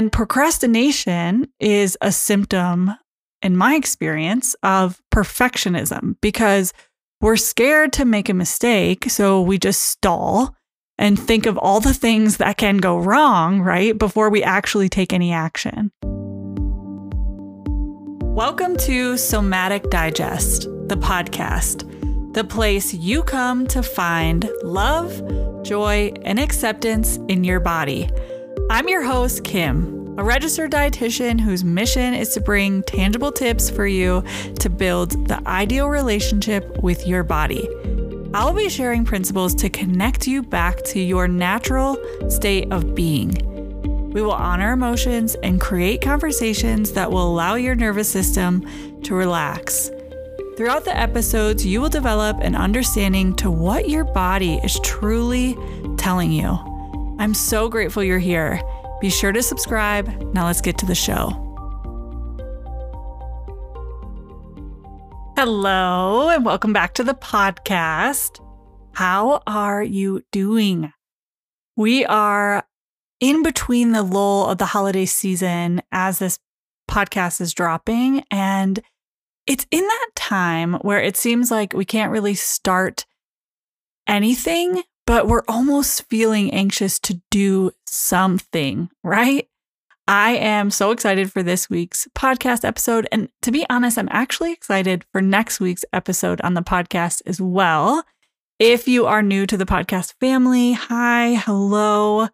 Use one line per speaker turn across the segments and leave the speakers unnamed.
And procrastination is a symptom, in my experience, of perfectionism because we're scared to make a mistake. So we just stall and think of all the things that can go wrong, right? Before we actually take any action. Welcome to Somatic Digest, the podcast, the place you come to find love, joy, and acceptance in your body. I'm your host, Kim, a registered dietitian whose mission is to bring tangible tips for you to build the ideal relationship with your body. I'll be sharing principles to connect you back to your natural state of being. We will honor emotions and create conversations that will allow your nervous system to relax. Throughout the episodes, you will develop an understanding to what your body is truly telling you. I'm so grateful you're here. Be sure to subscribe. Now let's get to the show. Hello, and welcome back to the podcast. How are you doing? We are in between the lull of the holiday season as this podcast is dropping. And it's in that time where it seems like we can't really start anything but we're almost feeling anxious to do something, right? I am so excited for this week's podcast episode. And to be honest, I'm actually excited for next week's episode on the podcast as well. If you are new to the podcast family, hi, hello.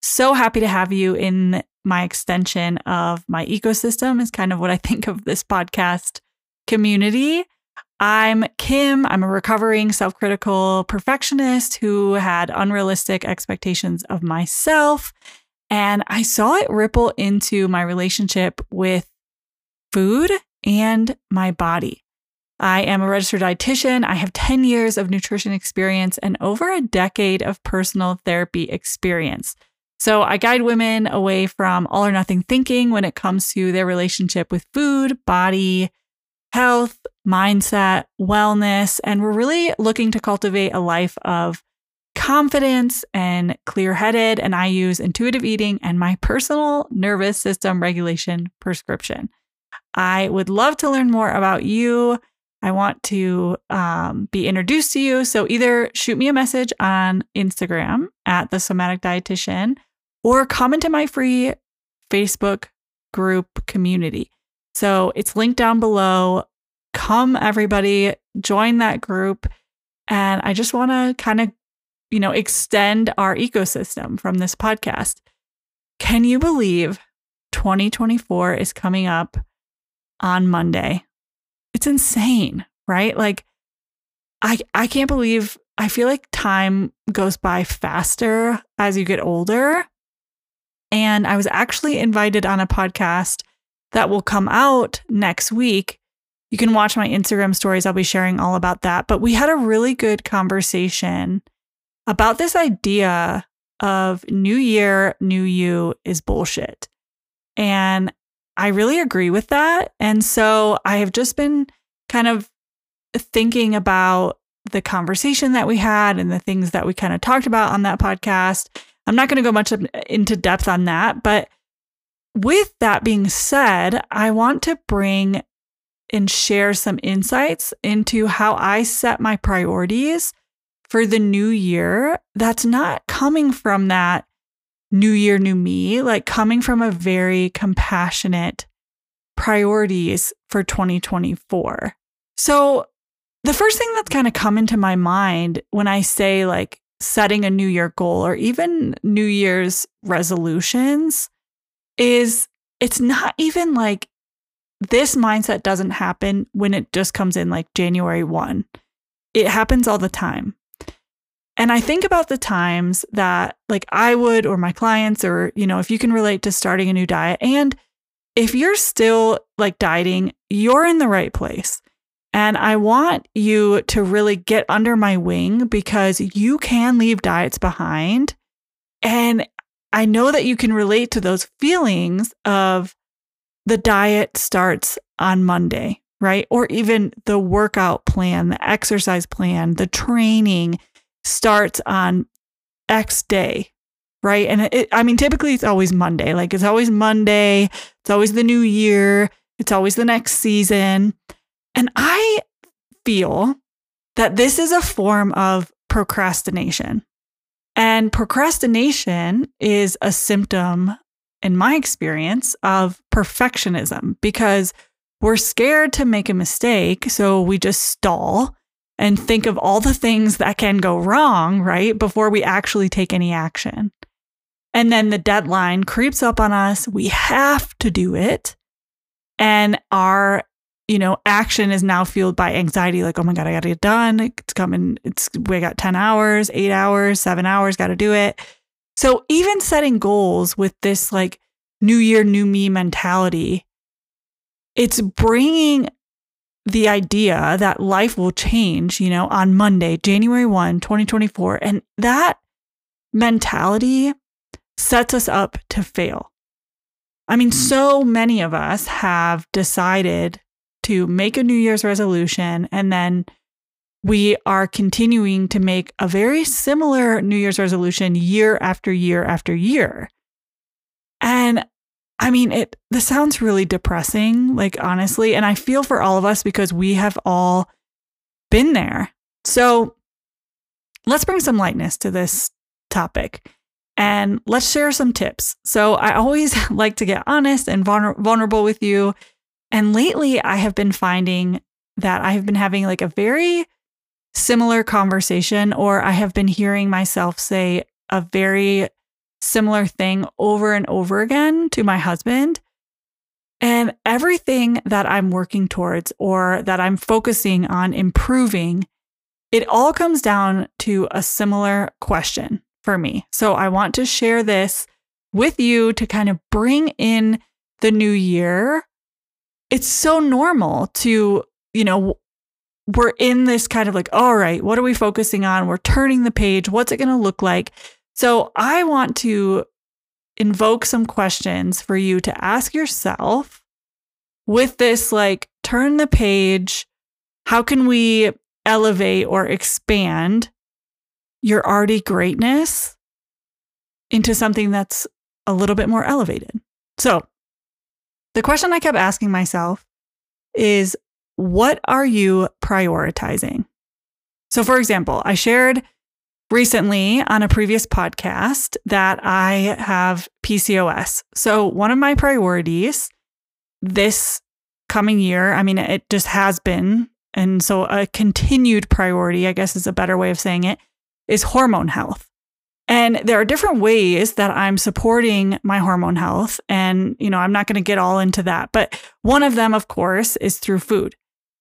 So happy to have you in my extension of my ecosystem, is kind of what I think of this podcast community. I'm Kim. I'm a recovering self critical perfectionist who had unrealistic expectations of myself. And I saw it ripple into my relationship with food and my body. I am a registered dietitian. I have 10 years of nutrition experience and over a decade of personal therapy experience. So I guide women away from all or nothing thinking when it comes to their relationship with food, body, health, mindset, wellness, and we're really looking to cultivate a life of confidence and clear headed. And I use intuitive eating and my personal nervous system regulation prescription. I would love to learn more about you. I want to um, be introduced to you. So either shoot me a message on Instagram at the somatic dietitian or comment in my free Facebook group community. So it's linked down below. Come, everybody, join that group. And I just want to kind of, you know, extend our ecosystem from this podcast. Can you believe 2024 is coming up on Monday? It's insane, right? Like, I, I can't believe I feel like time goes by faster as you get older. And I was actually invited on a podcast that will come out next week. You can watch my Instagram stories. I'll be sharing all about that. But we had a really good conversation about this idea of new year, new you is bullshit. And I really agree with that. And so I have just been kind of thinking about the conversation that we had and the things that we kind of talked about on that podcast. I'm not going to go much into depth on that, but with that being said, I want to bring and share some insights into how I set my priorities for the new year that's not coming from that new year, new me, like coming from a very compassionate priorities for 2024. So, the first thing that's kind of come into my mind when I say like setting a new year goal or even new year's resolutions is it's not even like this mindset doesn't happen when it just comes in like January 1. It happens all the time. And I think about the times that like I would or my clients or you know if you can relate to starting a new diet and if you're still like dieting, you're in the right place. And I want you to really get under my wing because you can leave diets behind. And I know that you can relate to those feelings of the diet starts on Monday, right? Or even the workout plan, the exercise plan, the training starts on X day. right? And it, I mean, typically it's always Monday. Like it's always Monday. It's always the new year. It's always the next season. And I feel that this is a form of procrastination. And procrastination is a symptom, in my experience, of perfectionism because we're scared to make a mistake. So we just stall and think of all the things that can go wrong, right? Before we actually take any action. And then the deadline creeps up on us. We have to do it. And our you know, action is now fueled by anxiety, like, oh my God, I gotta get done. It's coming, it's we got 10 hours, eight hours, seven hours, gotta do it. So even setting goals with this like new year, new me mentality, it's bringing the idea that life will change, you know, on Monday, January 1, 2024. And that mentality sets us up to fail. I mean, mm. so many of us have decided to make a New Year's resolution and then we are continuing to make a very similar New Year's resolution year after year after year. And I mean, it this sounds really depressing, like honestly, and I feel for all of us because we have all been there. So, let's bring some lightness to this topic and let's share some tips. So, I always like to get honest and vulnerable with you and lately, I have been finding that I have been having like a very similar conversation, or I have been hearing myself say a very similar thing over and over again to my husband. And everything that I'm working towards or that I'm focusing on improving, it all comes down to a similar question for me. So I want to share this with you to kind of bring in the new year it's so normal to, you know, we're in this kind of like, all right, what are we focusing on? We're turning the page. What's it going to look like? So I want to invoke some questions for you to ask yourself with this like, turn the page. How can we elevate or expand your already greatness into something that's a little bit more elevated? So the question I kept asking myself is what are you prioritizing? So, for example, I shared recently on a previous podcast that I have PCOS. So, one of my priorities this coming year, I mean, it just has been, and so a continued priority, I guess is a better way of saying it, is hormone health. And there are different ways that I'm supporting my hormone health. And, you know, I'm not going to get all into that. But one of them, of course, is through food.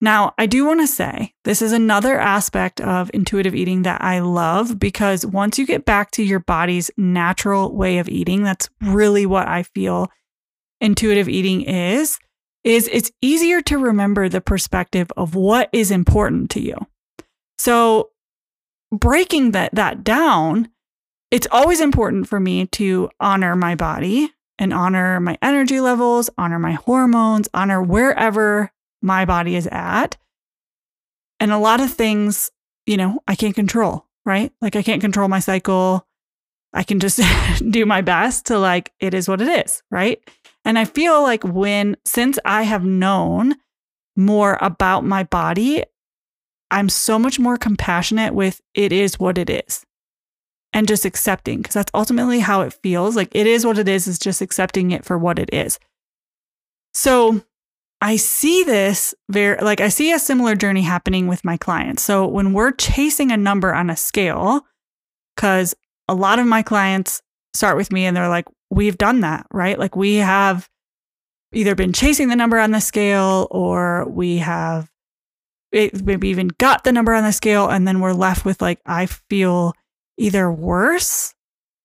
Now, I do want to say this is another aspect of intuitive eating that I love because once you get back to your body's natural way of eating, that's really what I feel intuitive eating is is it's easier to remember the perspective of what is important to you. So, breaking that that down, it's always important for me to honor my body and honor my energy levels, honor my hormones, honor wherever my body is at. And a lot of things, you know, I can't control, right? Like I can't control my cycle. I can just do my best to like, it is what it is, right? And I feel like when, since I have known more about my body, I'm so much more compassionate with it is what it is and just accepting because that's ultimately how it feels. Like it is what it is, is just accepting it for what it is. So I see this very, like I see a similar journey happening with my clients. So when we're chasing a number on a scale, because a lot of my clients start with me and they're like, we've done that, right? Like we have either been chasing the number on the scale or we have eh, maybe even got the number on the scale and then we're left with like, I feel either worse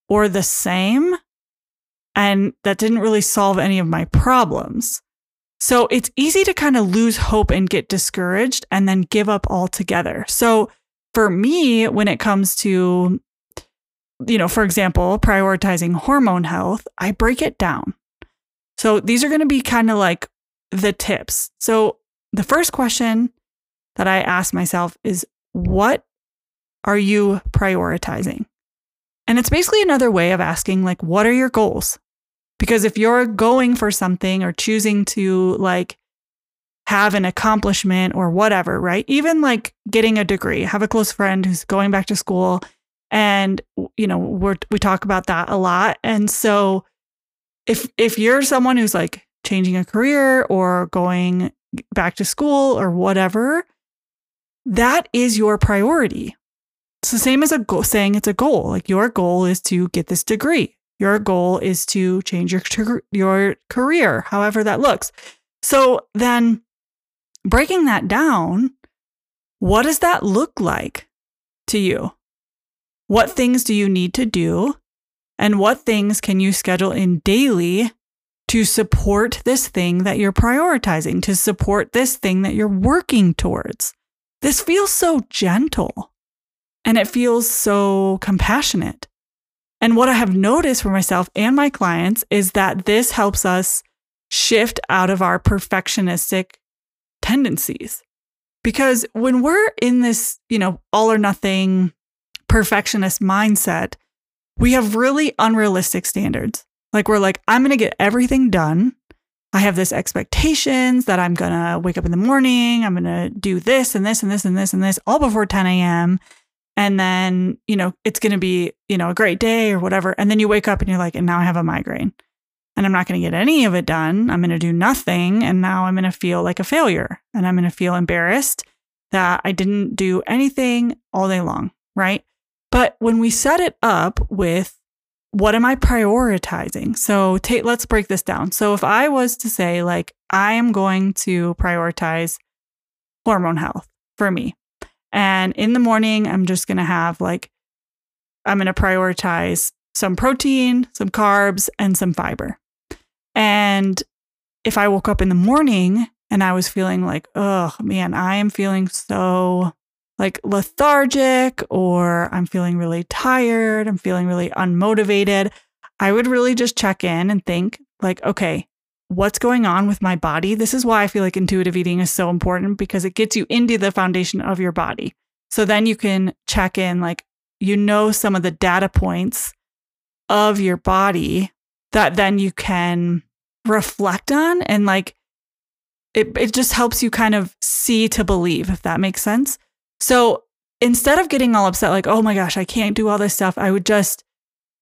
or the same. And that didn't really solve any of my problems. So it's easy to kind of lose hope and get discouraged and then give up altogether. So for me, when it comes to, you know, for example, prioritizing hormone health, I break it down. So these are going to be kind of like the tips. So the first question that I ask myself is what are you prioritizing? And it's basically another way of asking, like, what are your goals? Because if you're going for something or choosing to like have an accomplishment or whatever, right? Even like getting a degree. Have a close friend who's going back to school and you know, we're we talk about that a lot. And so if if you're someone who's like changing a career or going back to school or whatever, that is your priority. It's the same as a goal, saying it's a goal. Like your goal is to get this degree. Your goal is to change your your career, however that looks. So then breaking that down, what does that look like to you? What things do you need to do? And what things can you schedule in daily to support this thing that you're prioritizing, to support this thing that you're working towards? This feels so gentle and it feels so compassionate. And what I have noticed for myself and my clients is that this helps us shift out of our perfectionistic tendencies. Because when we're in this, you know, all or nothing perfectionist mindset, we have really unrealistic standards. Like we're like, I'm going to get everything done. I have this expectations that I'm going to wake up in the morning. I'm going to do this and this and this and this and this all before 10 a.m. And then, you know, it's going to be, you know, a great day or whatever. And then you wake up and you're like, and now I have a migraine and I'm not going to get any of it done. I'm going to do nothing. And now I'm going to feel like a failure and I'm going to feel embarrassed that I didn't do anything all day long. Right. But when we set it up with what am I prioritizing? So take, let's break this down. So if I was to say, like, I am going to prioritize hormone health for me. And in the morning, I'm just going to have like, I'm going to prioritize some protein, some carbs, and some fiber. And if I woke up in the morning and I was feeling like, oh man, I am feeling so like lethargic or I'm feeling really tired, I'm feeling really unmotivated, I would really just check in and think, like, okay, what's going on with my body? This is why I feel like intuitive eating is so important because it gets you into the foundation of your body. So then you can check in, like, you know, some of the data points of your body that then you can reflect on and like it, it just helps you kind of see to believe if that makes sense so instead of getting all upset like oh my gosh i can't do all this stuff i would just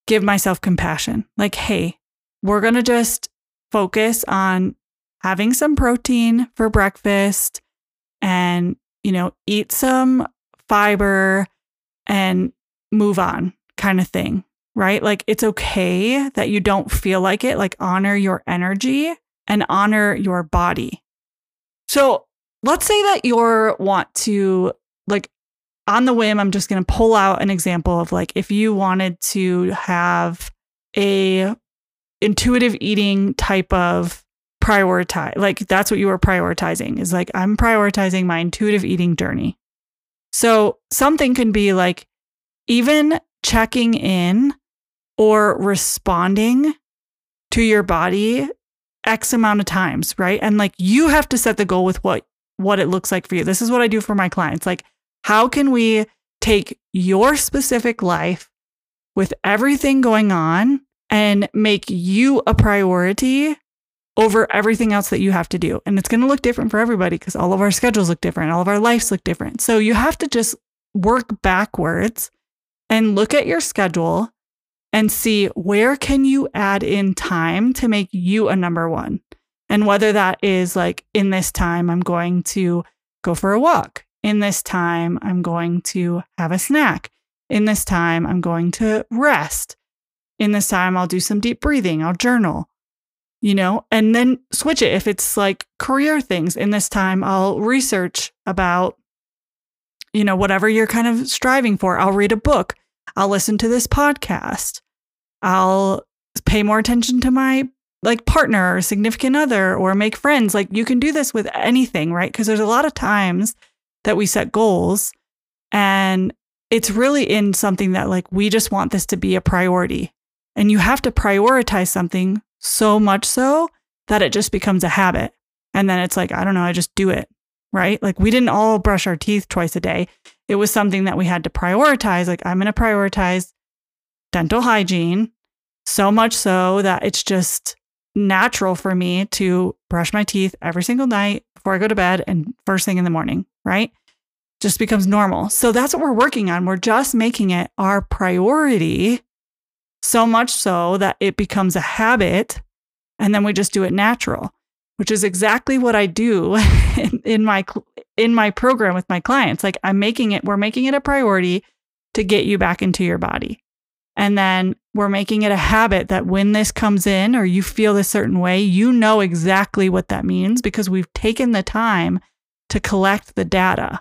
give myself compassion like hey we're going to just focus on having some protein for breakfast and you know eat some fiber and move on kind of thing right? Like it's okay that you don't feel like it, like honor your energy and honor your body. So let's say that you want to, like, on the whim, I'm just going to pull out an example of like if you wanted to have a intuitive eating type of prioritize, like that's what you were prioritizing is like, I'm prioritizing my intuitive eating journey. So something can be like even checking in or responding to your body X amount of times, right? And like you have to set the goal with what what it looks like for you. This is what I do for my clients. Like, how can we take your specific life with everything going on and make you a priority over everything else that you have to do? And it's going to look different for everybody because all of our schedules look different, all of our lives look different. So you have to just work backwards and look at your schedule and see where can you add in time to make you a number one. And whether that is like in this time, I'm going to go for a walk. In this time, I'm going to have a snack. In this time, I'm going to rest. In this time, I'll do some deep breathing. I'll journal, you know, and then switch it. If it's like career things, in this time, I'll research about, you know, whatever you're kind of striving for. I'll read a book. I'll listen to this podcast. I'll pay more attention to my like partner or significant other or make friends. Like you can do this with anything, right? Because there's a lot of times that we set goals and it's really in something that like we just want this to be a priority. And you have to prioritize something so much so that it just becomes a habit. And then it's like, I don't know, I just do it, right? Like we didn't all brush our teeth twice a day. It was something that we had to prioritize. Like, I'm going to prioritize dental hygiene, so much so that it's just natural for me to brush my teeth every single night before I go to bed and first thing in the morning, right? Just becomes normal. So that's what we're working on. We're just making it our priority so much so that it becomes a habit and then we just do it natural, which is exactly what I do in, in my in my program with my clients. Like I'm making it we're making it a priority to get you back into your body. And then we're making it a habit that when this comes in or you feel this certain way, you know exactly what that means because we've taken the time to collect the data.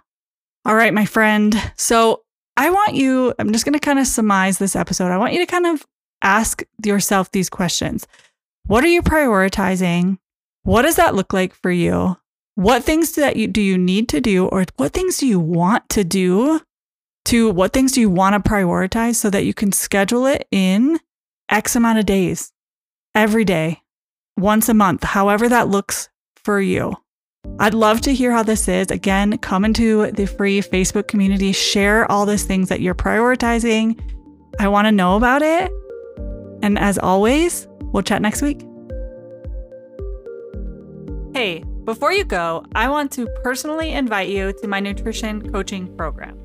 All right, my friend. So I want you, I'm just going to kind of surmise this episode. I want you to kind of ask yourself these questions What are you prioritizing? What does that look like for you? What things that you, do you need to do, or what things do you want to do to what things do you want to prioritize so that you can schedule it in X amount of days, every day, once a month, however that looks for you. I'd love to hear how this is. Again, come into the free Facebook community, share all these things that you're prioritizing. I want to know about it. And as always, we'll chat next week. Hey, before you go, I want to personally invite you to my nutrition coaching program.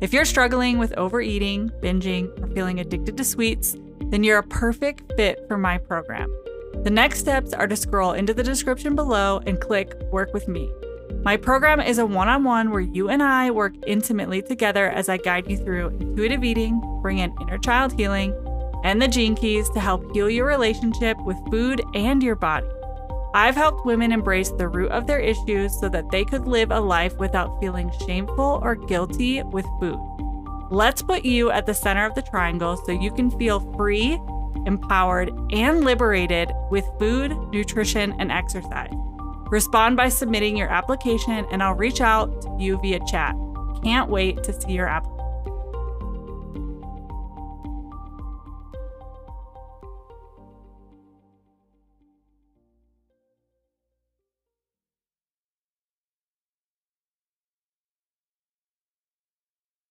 If you're struggling with overeating, binging, or feeling addicted to sweets, then you're a perfect fit for my program. The next steps are to scroll into the description below and click Work with Me. My program is a one on one where you and I work intimately together as I guide you through intuitive eating, bring in inner child healing, and the gene keys to help heal your relationship with food and your body. I've helped women embrace the root of their issues so that they could live a life without feeling shameful or guilty with food. Let's put you at the center of the triangle so you can feel free, empowered, and liberated with food, nutrition, and exercise. Respond by submitting your application, and I'll reach out to you via chat. Can't wait to see your application.